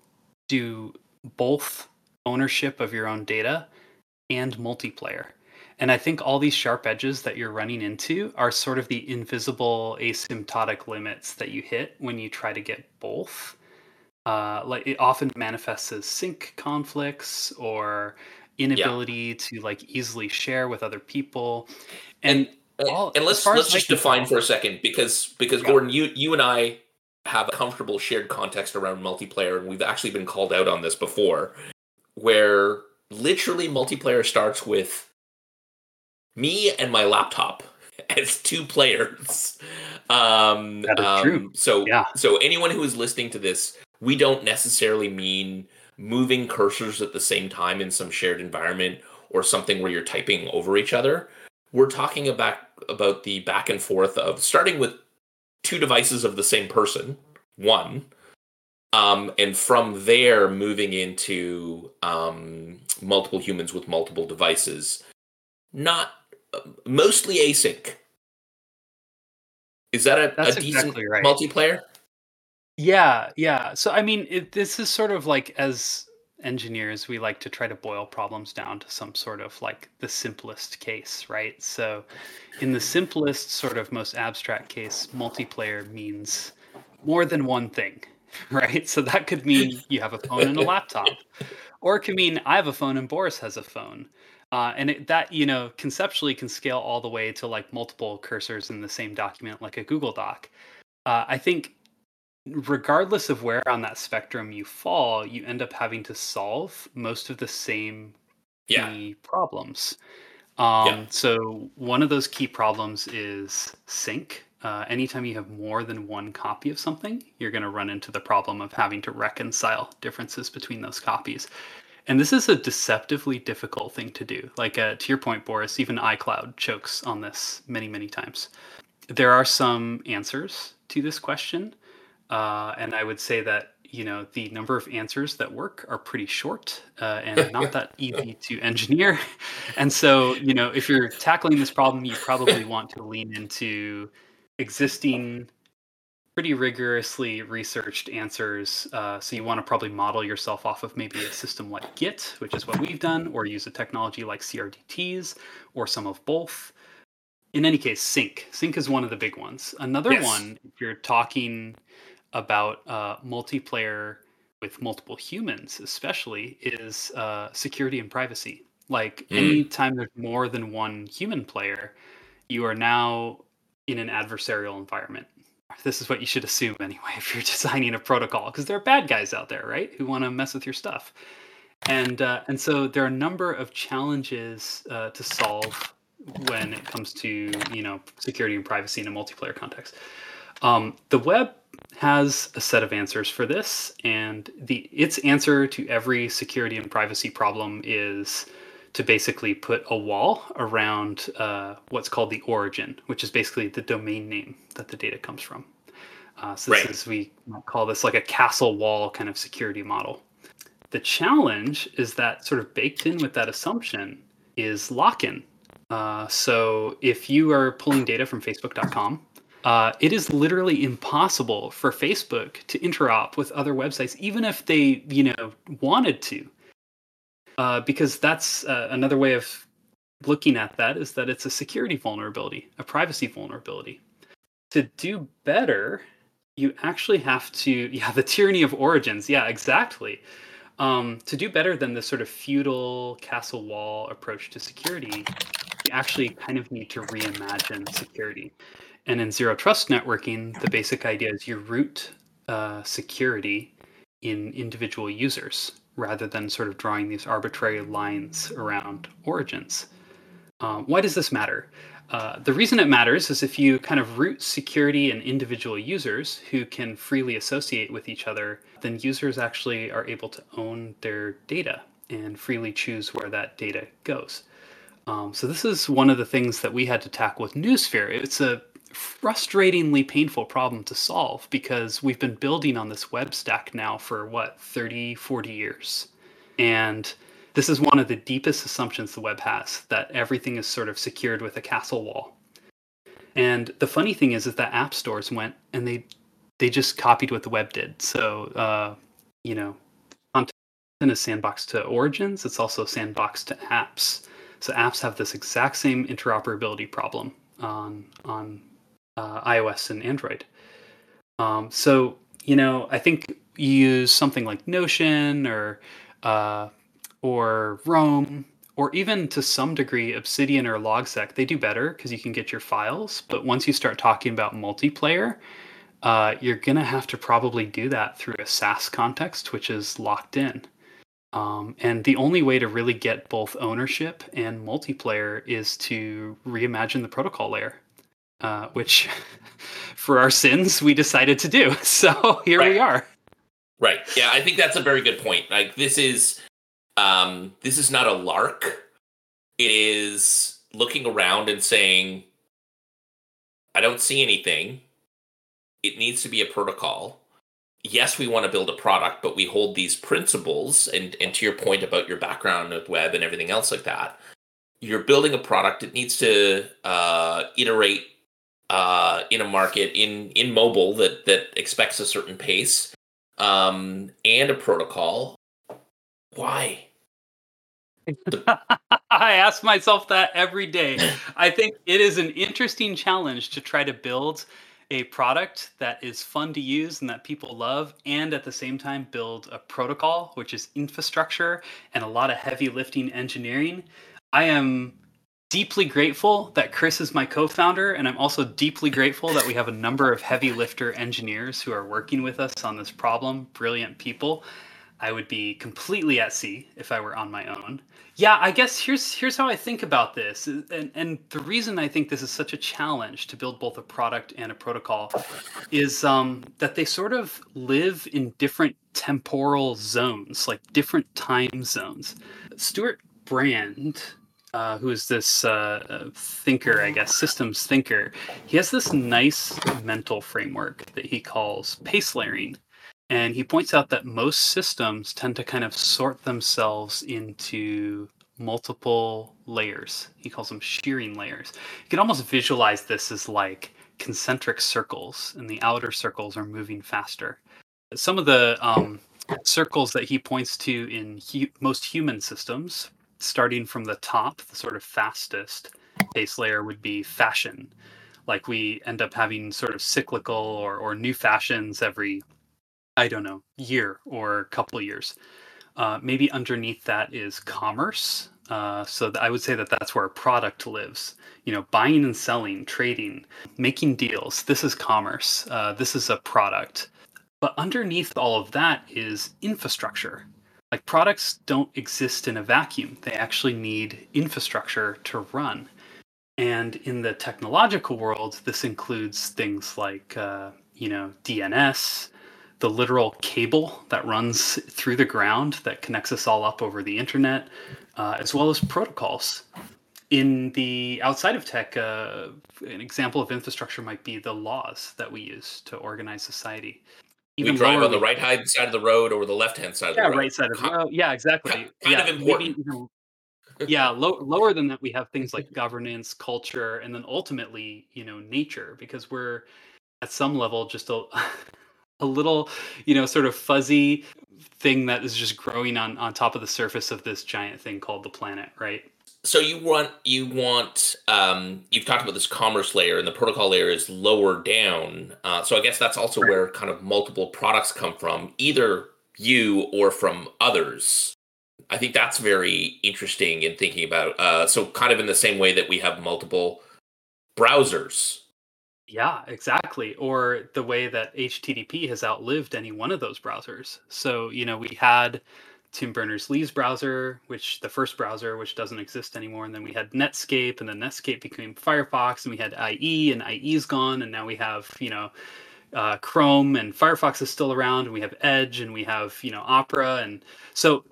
do both ownership of your own data and multiplayer. And I think all these sharp edges that you're running into are sort of the invisible asymptotic limits that you hit when you try to get both. Uh, like it often manifests as sync conflicts or inability to like easily share with other people. And And, All- and let's let's just define for a second because because Yeah. Gordon, you you and I have a comfortable shared context around multiplayer, and we've actually been called out on this before, where literally multiplayer starts with me and my laptop as two players. Um, That is um, true. So Yeah. so anyone who is listening to this, we don't necessarily mean moving cursors at the same time in some shared environment or something where you're typing over each other. We're talking about about the back and forth of starting with two devices of the same person, one, um, and from there moving into um, multiple humans with multiple devices. Not uh, mostly async. Is that a, That's a decent exactly right. multiplayer? Yeah, yeah. So I mean, it, this is sort of like as engineers, we like to try to boil problems down to some sort of like the simplest case, right? So in the simplest, sort of most abstract case, multiplayer means more than one thing, right? So that could mean you have a phone and a laptop, or it could mean I have a phone and Boris has a phone. Uh, and it, that you know conceptually can scale all the way to like multiple cursors in the same document, like a Google Doc. Uh, I think regardless of where on that spectrum you fall, you end up having to solve most of the same Yeah. key problems. Um, Yeah. So one of those key problems is sync. Uh, anytime you have more than one copy of something, you're going to run into the problem of having to reconcile differences between those copies. And this is a deceptively difficult thing to do. Like uh, to your point, Boris, even iCloud chokes on this many, many times. There are some answers to this question, uh, and I would say that you know the number of answers that work are pretty short uh, and not that easy to engineer. And so you know if you're tackling this problem, you probably want to lean into existing pretty rigorously researched answers. Uh, so you want to probably model yourself off of maybe a system like Git, which is what we've done, or use a technology like CRDTs, or some of both. In any case, sync. Sync is one of the big ones. Another Yes. one, if you're talking about uh, multiplayer with multiple humans, especially, is uh, security and privacy. Like Mm. anytime there's more than one human player, you are now in an adversarial environment. This is what you should assume anyway if you're designing a protocol, because there are bad guys out there, right, who want to mess with your stuff. And uh, and so there are a number of challenges uh, to solve when it comes to you know security and privacy in a multiplayer context. Um, the web has a set of answers for this, and the its answer to every security and privacy problem is to basically put a wall around uh, what's called the origin, which is basically the domain name that the data comes from. Uh, so this Right. is we call this like a castle wall kind of security model. The challenge is that sort of baked in with that assumption is lock-in. Uh, so if you are pulling data from Facebook.com, uh, it is literally impossible for Facebook to interop with other websites, even if they, you know, wanted to, uh, because that's uh, another way of looking at that is that it's a security vulnerability, a privacy vulnerability. To do better, you actually have to, yeah, the tyranny of origins, yeah, exactly. Um, to do better than this sort of feudal castle wall approach to security, you actually kind of need to reimagine security. And in zero trust networking, the basic idea is you root uh, security in individual users rather than sort of drawing these arbitrary lines around origins. Um, why does this matter? Uh, the reason it matters is if you kind of root security in individual users who can freely associate with each other, then users actually are able to own their data and freely choose where that data goes. Um, so this is one of the things that we had to tackle with Noosphere. It's a frustratingly painful problem to solve because we've been building on this web stack now for what 30 40 years. And this is one of the deepest assumptions the web has that everything is sort of secured with a castle wall. And the funny thing is is that app stores went and they they just copied what the web did. So uh, you know content is sandbox to origins. It's also sandbox to apps. So apps have this exact same interoperability problem on on uh, iOS and Android. Um, so you know, I think you use something like Notion or uh, or Roam or even to some degree Obsidian or Logseq. They do better because you can get your files. But once you start talking about multiplayer, uh, you're gonna have to probably do that through a SaaS context, which is locked in. Um, and the only way to really get both ownership and multiplayer is to reimagine the protocol layer, uh, which for our sins we decided to do. So here we are. Right. Yeah, I think that's a very good point. Like this is um this is not a lark. It is looking around and saying I don't see anything. It needs to be a protocol. Yes, we want to build a product, but we hold these principles and and to your point about your background with web and everything else like that. You're building a product, it needs to uh iterate uh in a market in in mobile that that expects a certain pace um, and a protocol. Why? I ask myself that every day. I think it is an interesting challenge to try to build a product that is fun to use and that people love, and at the same time build a protocol, which is infrastructure and a lot of heavy lifting engineering. I am deeply grateful that Chris is my co founder, and I'm also deeply grateful that we have a number of heavy lifter engineers who are working with us on this problem. Brilliant people. I would be completely at sea if I were on my own. Yeah, I guess here's here's how I think about this, and and the reason I think this is such a challenge to build both a product and a protocol is um, that they sort of live in different temporal zones, like different time zones. Stewart Brand, uh, who is this uh, uh, thinker, I guess, systems thinker, he has this nice mental framework that he calls pace layering. And he points out that most systems tend to kind of sort themselves into multiple layers. He calls them shearing layers. You can almost visualize this as like concentric circles, and the outer circles are moving faster. Some of the um, circles that he points to in hu- most human systems, starting from the top, the sort of fastest pace layer would be fashion. Like we end up having sort of cyclical or, or new fashions every I don't know, year or couple years. Uh, maybe underneath that is commerce. Uh, so I would say that that's where product lives. You know, buying and selling, trading, making deals. This is commerce. Uh, this is a product. But underneath all of that is infrastructure. Like products don't exist in a vacuum. They actually need infrastructure to run. And in the technological world, this includes things like, uh, you know, DNS, the literal cable that runs through the ground that connects us all up over the internet, uh, as well as protocols. In the outside of tech, uh, an example of infrastructure might be the laws that we use to organize society. Even we drive on the right hand side of the road or the left hand side yeah, of the road. right side of the road. Yeah, exactly. Kind yeah, of important. Even, yeah, low, lower than that, we have things like governance, culture, and then ultimately, you know, nature, because we're at some level just a a little, you know, sort of fuzzy thing that is just growing on on top of the surface of this giant thing called the planet, right? So you want you want um, you've talked about this commerce layer and the protocol layer is lower down. Uh, so I guess that's also where kind of multiple products come from, either you or from others. I think that's very interesting in thinking about. Uh, so kind of in the same way that we have multiple browsers yeah, exactly. Or the way that HTTP has outlived any one of those browsers. So, you know, we had Tim Berners Lee's browser, which the first browser, which doesn't exist anymore. And then we had Netscape, and then Netscape became Firefox, and we had IE, and IE's gone. And now we have, you know, uh, Chrome, and Firefox is still around, and we have Edge, and we have, you know, Opera. And so,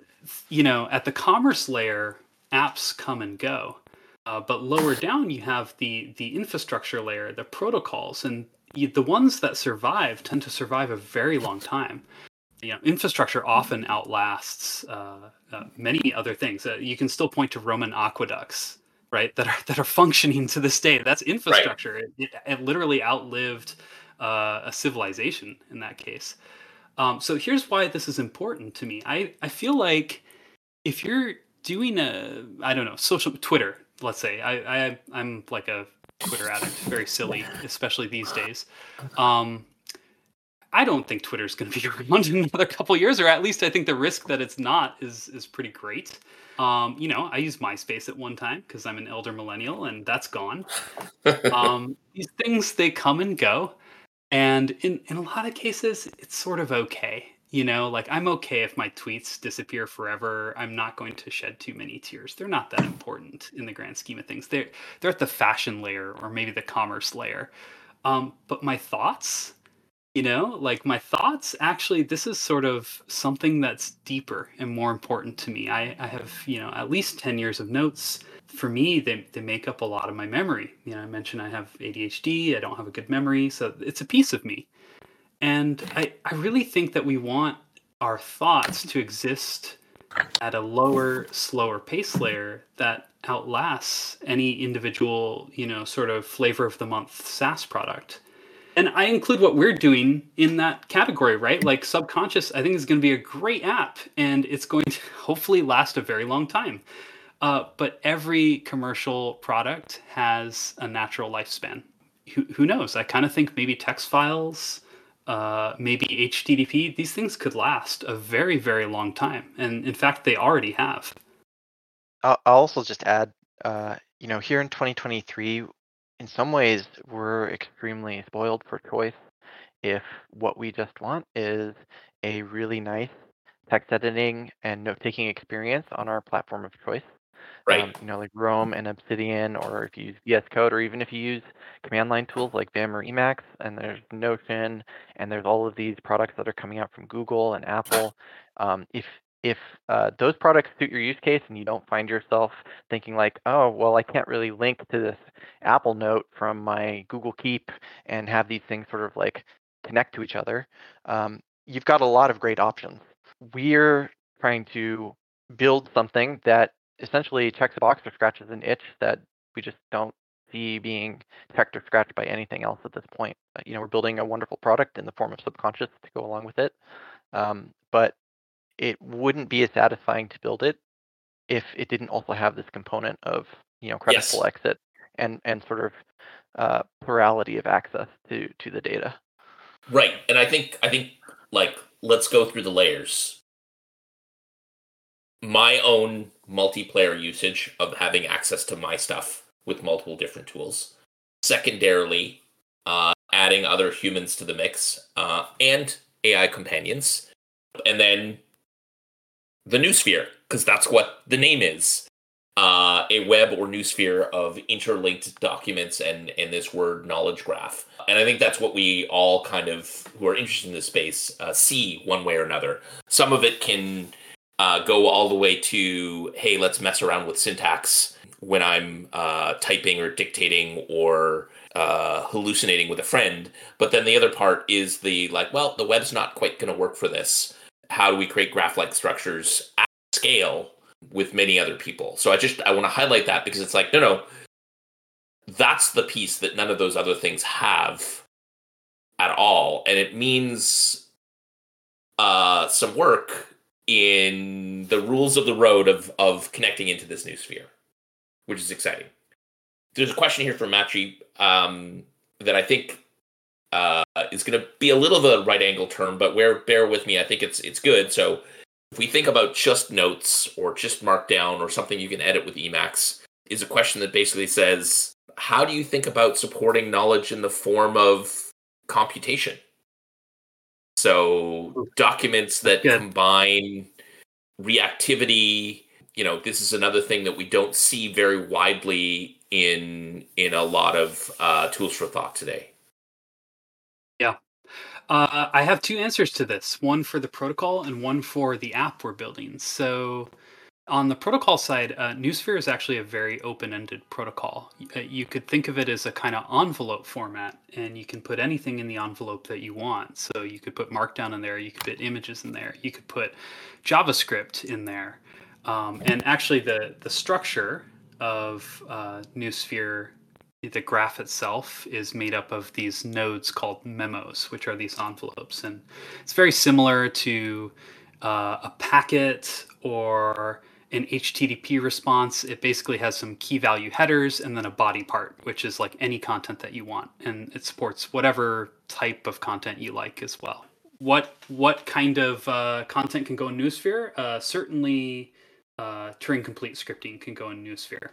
you know, at the commerce layer, apps come and go. Uh, but lower down, you have the the infrastructure layer, the protocols, and the ones that survive tend to survive a very long time. You know, infrastructure often outlasts uh, uh, many other things. Uh, you can still point to Roman aqueducts, right, that are that are functioning to this day. That's infrastructure. Right. It, it, it, literally outlived uh, a civilization in that case. Um, so here's why this is important to me. I I feel like if you're doing a I don't know social Twitter let's say I, I I'm like a Twitter addict, very silly, especially these days. Um, I don't think Twitter's going to be around in another couple years, or at least I think the risk that it's not is is pretty great. Um, you know, I used MySpace at one time because I'm an elder millennial, and that's gone. um, these things they come and go, and in in a lot of cases, it's sort of okay. You know, like I'm okay if my tweets disappear forever. I'm not going to shed too many tears. They're not that important in the grand scheme of things. They're they're at the fashion layer or maybe the commerce layer. Um, but my thoughts, you know, like my thoughts actually this is sort of something that's deeper and more important to me. I, I have, you know, at least 10 years of notes. For me, they, they make up a lot of my memory. You know, I mentioned I have ADHD, I don't have a good memory, so it's a piece of me. And I, I really think that we want our thoughts to exist at a lower, slower pace layer that outlasts any individual, you know, sort of flavor of the month SaaS product. And I include what we're doing in that category, right? Like Subconscious, I think is going to be a great app and it's going to hopefully last a very long time. Uh, but every commercial product has a natural lifespan. Who, who knows? I kind of think maybe text files, uh, maybe HTTP, these things could last a very, very long time. And in fact, they already have. I'll, also just add, uh, you know, here in 2023, in some ways, we're extremely spoiled for choice if what we just want is a really nice text editing and note taking experience on our platform of choice. Right. Um, you know, like Roam and Obsidian, or if you use VS Code, or even if you use command line tools like Vim or Emacs, and there's Notion, and there's all of these products that are coming out from Google and Apple. Um, if if uh, those products suit your use case and you don't find yourself thinking like, oh, well, I can't really link to this Apple Note from my Google Keep and have these things sort of like connect to each other, um, you've got a lot of great options. We're trying to build something that essentially checks a box or scratches an itch that we just don't see being checked or scratched by anything else at this point. Uh, you know, we're building a wonderful product in the form of subconscious to go along with it, um, but it wouldn't be as satisfying to build it if it didn't also have this component of you know credible yes. exit and and sort of uh, plurality of access to to the data. Right, and I think I think like let's go through the layers. My own multiplayer usage of having access to my stuff with multiple different tools. Secondarily, uh, adding other humans to the mix uh, and AI companions. And then the noosphere, because that's what the name is. Uh, a web or noosphere of interlinked documents and, and this word knowledge graph. And I think that's what we all kind of, who are interested in this space, uh, see one way or another. Some of it can uh, go all the way to, hey, let's mess around with syntax when I'm uh, typing or dictating or uh, hallucinating with a friend. But then the other part is the like, well, the web's not quite going to work for this. How do we create graph like structures at scale with many other people? So I just I want to highlight that because it's like, no, no, that's the piece that none of those other things have at all, and it means uh, some work in the rules of the road of of connecting into this Noosphere which is exciting. There's a question here from Matri um, that I think uh, is going to be a little of a right angle term, but where bear with me, I think it's it's good. So if we think about just notes or just markdown or something you can edit with Emacs, is a question that basically says, how do you think about supporting knowledge in the form of computation? So documents that Good. combine reactivity, you know, this is another thing that we don't see very widely in in a lot of uh, tools for thought today. Uh, I have two answers to this one for the protocol and one for the app we're building. So, on the protocol side, uh, Noosphere is actually a very open ended protocol. Uh, you could think of it as a kind of envelope format, and you can put anything in the envelope that you want. So you could put Markdown in there, you could put images in there, you could put JavaScript in there. Um, and actually, the, the structure of uh, Noosphere, the graph itself, is made up of these nodes called memos, which are these envelopes. And it's very similar to uh, a packet or an HTTP response, it basically has some key value headers and then a body part, which is like any content that you want, and it supports whatever type of content you like as well. What what kind of uh, content can go in Noosphere? Uh, certainly, uh, Turing complete scripting can go in Noosphere.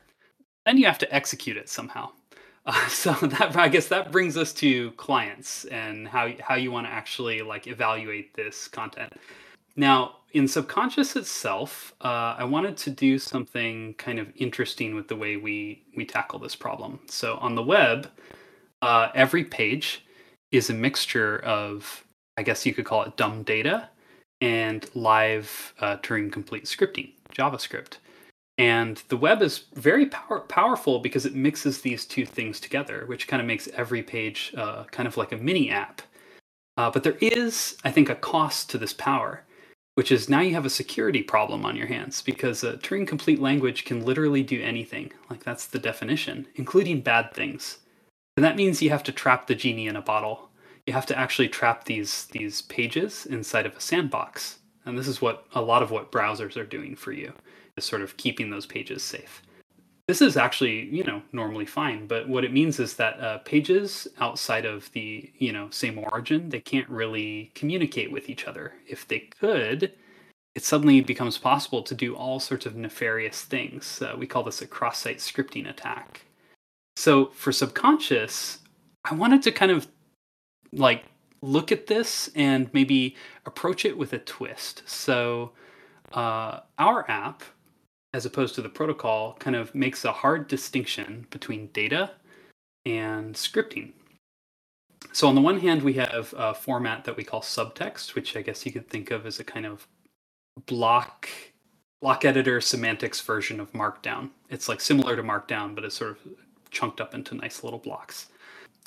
Then you have to execute it somehow. Uh, so that I guess that brings us to clients and how how you want to actually like evaluate this content. Now, in Subconscious itself, uh, I wanted to do something kind of interesting with the way we we tackle this problem. So on the web, uh, every page is a mixture of, I guess you could call it dumb data and live uh, Turing complete scripting, JavaScript. And the web is very power- powerful because it mixes these two things together, which kind of makes every page uh, kind of like a mini app. Uh, but there is, I think, a cost to this power which is now you have a security problem on your hands because a Turing complete language can literally do anything. Like that's the definition, including bad things. And that means you have to trap the genie in a bottle. You have to actually trap these these pages inside of a sandbox. And this is what a lot of what browsers are doing for you, is sort of keeping those pages safe. This is actually you know normally fine but what it means is that uh, pages outside of the you know same origin they can't really communicate with each other. If they could it suddenly becomes possible to do all sorts of nefarious things uh, we call this a cross-site scripting attack. So for subconscious i wanted to kind of like look at this and maybe approach it with a twist. So uh, our app as opposed to the protocol, kind of makes a hard distinction between data and scripting. So, on the one hand, we have a format that we call subtext, which I guess you could think of as a kind of block block editor semantics version of Markdown. It's like similar to Markdown, but it's sort of chunked up into nice little blocks.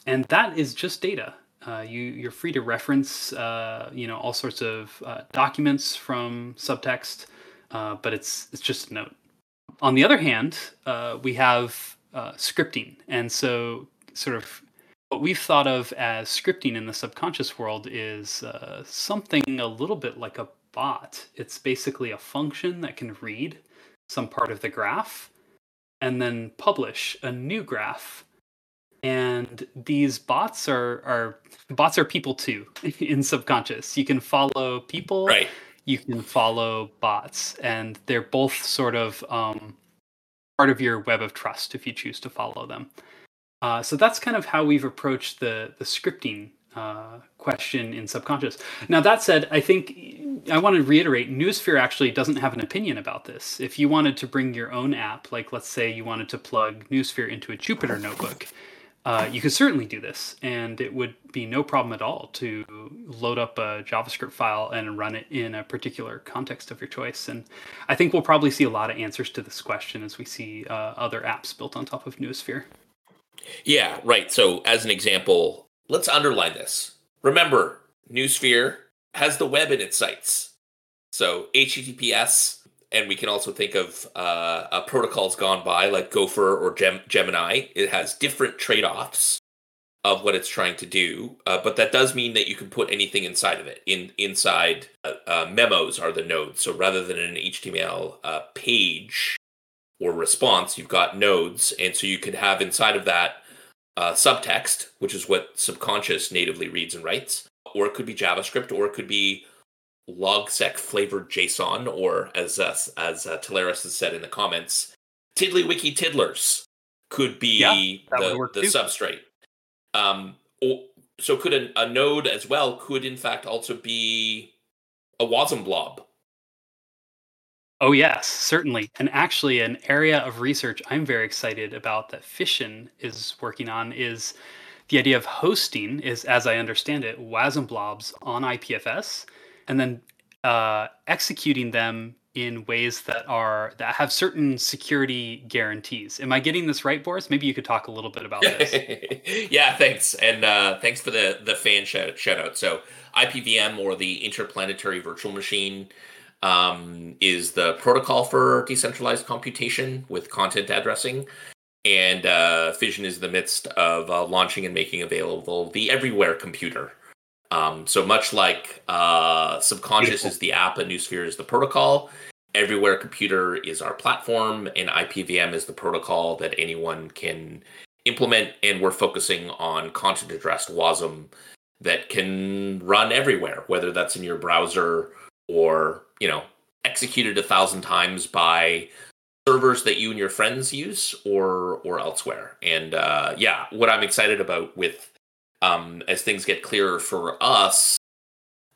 And that is just data. Uh, you you're free to reference uh, you know all sorts of uh, documents from subtext, uh, but it's it's just a note on the other hand, uh, we have uh, scripting. And so, sort of, what we've thought of as scripting in the subconscious world is uh, something a little bit like a bot. It's basically a function that can read some part of the graph and then publish a new graph. And these bots are, are bots are people too in subconscious. You can follow people. Right you can follow bots, and they're both sort of um, part of your web of trust if you choose to follow them. Uh, so that's kind of how we've approached the the scripting uh, question in subconscious. Now that said, I think I want to reiterate: Noosphere actually doesn't have an opinion about this. If you wanted to bring your own app, like let's say you wanted to plug Noosphere into a Jupyter notebook, uh, you could certainly do this, and it would be no problem at all to load up a JavaScript file and run it in a particular context of your choice. And I think we'll probably see a lot of answers to this question as we see uh, other apps built on top of Noosphere. Yeah, right. So, as an example, let's underline this. Remember, Noosphere has the web in its sights. So, HTTPS, and we can also think of uh, protocols gone by like Gopher or Gem- Gemini. It has different trade offs of what it's trying to do, uh, but that does mean that you can put anything inside of it. In inside uh, uh, memos are the nodes. So rather than an HTML uh, page or response, you've got nodes, and so you could have inside of that uh, subtext, which is what subconscious natively reads and writes, or it could be JavaScript, or it could be Logseq flavored JSON, or as uh, as uh, Teleris has said in the comments, TiddlyWiki Tiddlers could be yeah, the, the substrate. Um, or, so could a, a, node as well could in fact also be a WASM blob Oh, yes, certainly. And actually, an area of research I'm very excited about that Fission is working on is the idea of hosting, is as I understand it, WASM blobs on IPFS and then uh, executing them in ways that are that have certain security guarantees. Am I getting this right, Boris? Maybe you could talk a little bit about this. yeah, thanks, and uh, thanks for the the fan shout, shout out. So IPVM or the Interplanetary Virtual Machine um, is the protocol for decentralized computation with content addressing. And uh, Fission is in the midst of uh, launching and making available the Everywhere computer. Um, so much like uh, Subconscious Beautiful. is the app and Noosphere is the protocol, Everywhere computer is our platform, and IPVM is the protocol that anyone can implement. And we're focusing on content addressed WASM that can run everywhere, whether that's in your browser or you know executed a thousand times by servers that you and your friends use or or elsewhere and uh yeah what i'm excited about with um as things get clearer for us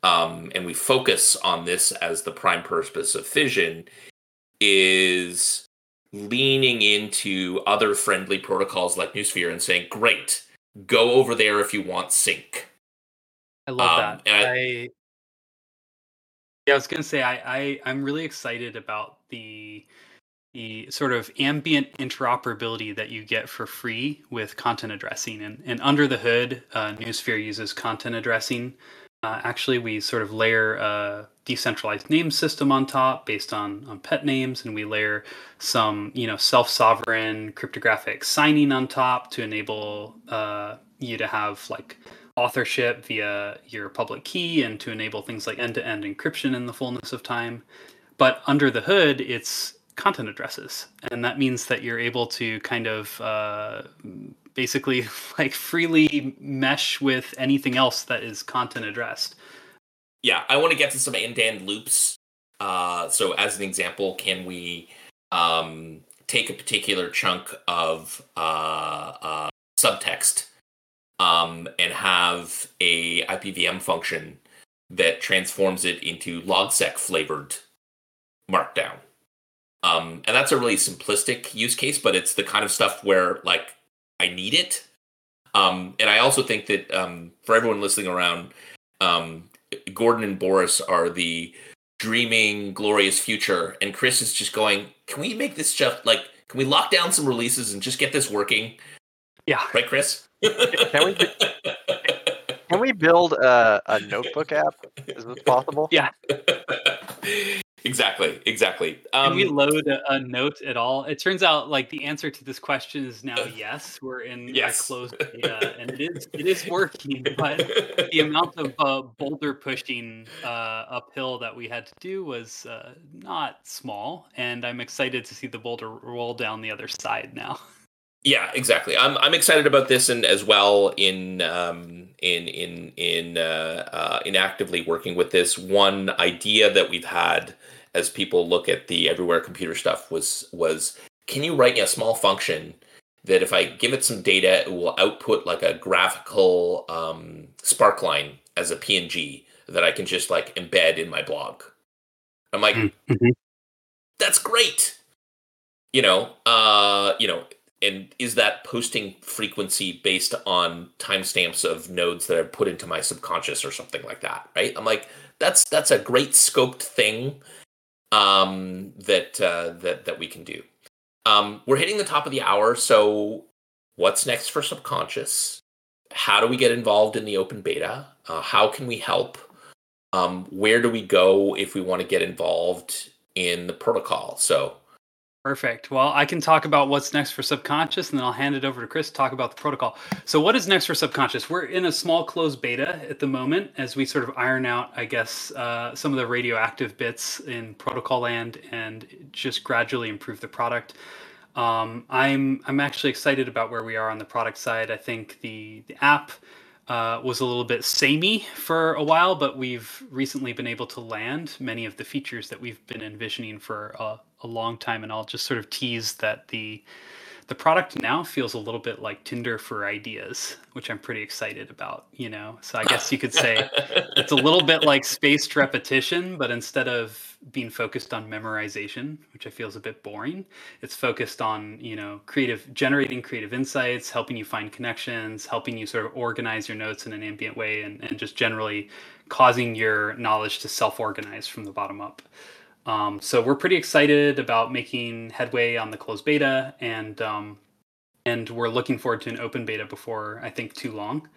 um and we focus on this as the prime purpose of fission is leaning into other friendly protocols like Noosphere and saying great go over there if you want sync. I love um, that. I, I yeah, I was gonna say I, I I'm really excited about the the sort of ambient interoperability that you get for free with content addressing. And, and under the hood, uh, Noosphere uses content addressing. Uh, actually, we sort of layer a decentralized name system on top based on, on pet names, and we layer some you know self-sovereign cryptographic signing on top to enable uh, you to have like authorship via your public key and to enable things like end to end encryption in the fullness of time. But under the hood, it's content addresses. And that means that you're able to kind of uh, basically like freely mesh with anything else that is content addressed. Yeah, I want to get to some end end loops. Uh, so, as an example, can we um, take a particular chunk of uh, uh subtext um, and have a IPVM function that transforms it into Logseq flavored markdown. Um, and that's a really simplistic use case, but it's the kind of stuff where like I need it. Um, and I also think that um, for everyone listening around, um, Gordon and Boris are the dreaming, glorious future, and Chris is just going, "Can we make this stuff like? Can we lock down some releases and just get this working?" Yeah, right, Chris. Can we can we build a, a notebook app? Is this possible? Yeah. exactly. Exactly. Um, can we um, load a, a, note at all? It turns out like the answer to this question is now yes. We're in yes. closed beta, and it is it is working. But the amount of uh, boulder pushing uh, uphill that we had to do was uh, not small, and I'm excited to see the boulder roll down the other side now. Yeah, exactly. I'm I'm excited about this and as well in um, in in in uh, uh, in actively working with this. One idea that we've had as people look at the everywhere computer stuff was was can you write me a small function that if I give it some data, it will output like a graphical um, sparkline as a PNG that I can just like embed in my blog. I'm like, mm-hmm. that's great. You know, uh, you know, and is that posting frequency based on timestamps of nodes that are put into my subconscious or something like that? Right? I'm like, that's that's a great scoped thing um, that uh, that that we can do. Um, we're hitting the top of the hour, so what's next for subconscious? How do we get involved in the open beta? Uh, how can we help? Um, where do we go if we want to get involved in the protocol? So Perfect. Well, I can talk about what's next for Subconscious, and then I'll hand it over to Chris to talk about the protocol. So, what is next for Subconscious? We're in a small closed beta at the moment as we sort of iron out, I guess, uh, some of the radioactive bits in protocol land and just gradually improve the product. Um, I'm I'm actually excited about where we are on the product side. I think the the app uh, was a little bit samey for a while, but we've recently been able to land many of the features that we've been envisioning for a, a long time. And I'll just sort of tease that the the product now feels a little bit like Tinder for ideas, which I'm pretty excited about, you know. So I guess you could say it's a little bit like spaced repetition, but instead of being focused on memorization, which I feel is a bit boring, it's focused on, you know, creative generating creative insights, helping you find connections, helping you sort of organize your notes in an ambient way and, and just generally causing your knowledge to self-organize from the bottom up. Um, so we're pretty excited about making headway on the closed beta, and um, and we're looking forward to an open beta before I think too long.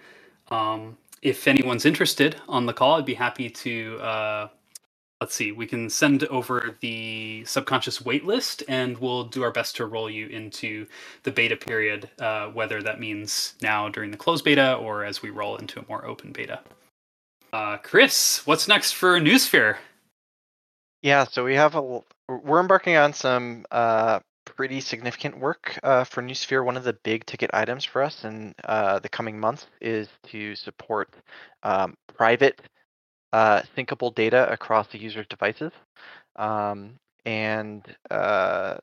Um, if anyone's interested on the call, I'd be happy to. Uh, let's see, we can send over the subconscious waitlist, and we'll do our best to roll you into the beta period, uh, whether that means now during the closed beta or as we roll into a more open beta. Uh, Chris, what's next for Noosphere? Yeah, so we have a we're embarking on some uh, pretty significant work uh, for Noosphere. One of the big ticket items for us in uh, the coming months is to support um, private uh, syncable data across the user's devices. Um, and uh,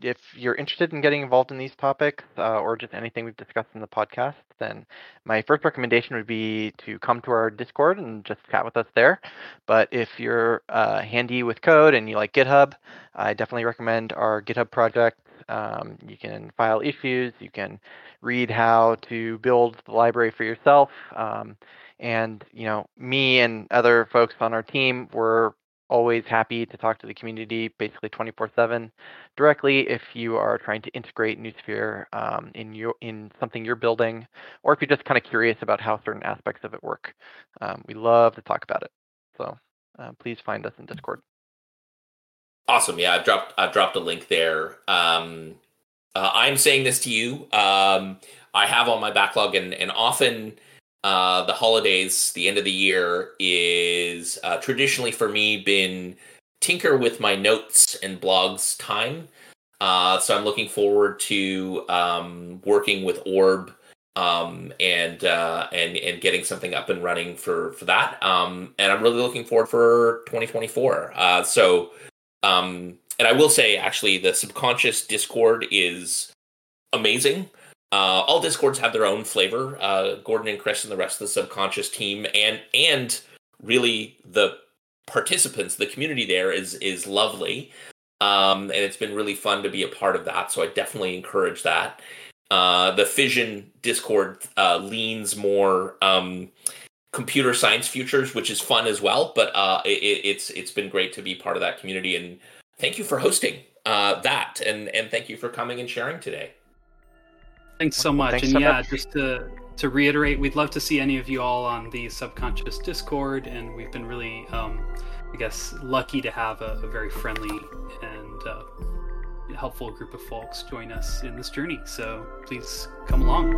if you're interested in getting involved in these topics uh, or just anything we've discussed in the podcast, then my first recommendation would be to come to our Discord and just chat with us there. But if you're uh, handy with code and you like GitHub, I definitely recommend our GitHub project. Um, you can file issues, you can read how to build the library for yourself. Um, and you know, me and other folks on our team, we're always happy to talk to the community basically 24/7 directly if you are trying to integrate Noosphere um, in your in something you're building, or if you're just kind of curious about how certain aspects of it work. Um, we love to talk about it. So uh, please find us in Discord. Awesome. Yeah, I've dropped I've dropped a link there. Um, uh, I'm saying this to you. Um, I have on my backlog, and and often uh, the holidays, the end of the year, is uh, traditionally for me been tinker with my notes and blogs time. Uh, so I'm looking forward to um, working with Orb um, and uh, and and getting something up and running for for that. Um, and I'm really looking forward for 2024. Uh, so um, and I will say actually the subconscious Discord is amazing. Uh, all discords have their own flavor. Uh, Gordon and Chris and the rest of the subconscious team, and and really the participants, the community there is is lovely, um, and it's been really fun to be a part of that. So I definitely encourage that. Uh, the Fission Discord uh, leans more um, computer science futures, which is fun as well. But uh, it, it's it's been great to be part of that community, and thank you for hosting uh, that, and and thank you for coming and sharing today. Thanks so much. Thanks and so yeah, much. just to to reiterate, we'd love to see any of you all on the subconscious Discord, and we've been really, um, I guess, lucky to have a, a very friendly and uh, helpful group of folks join us in this journey. So please come along.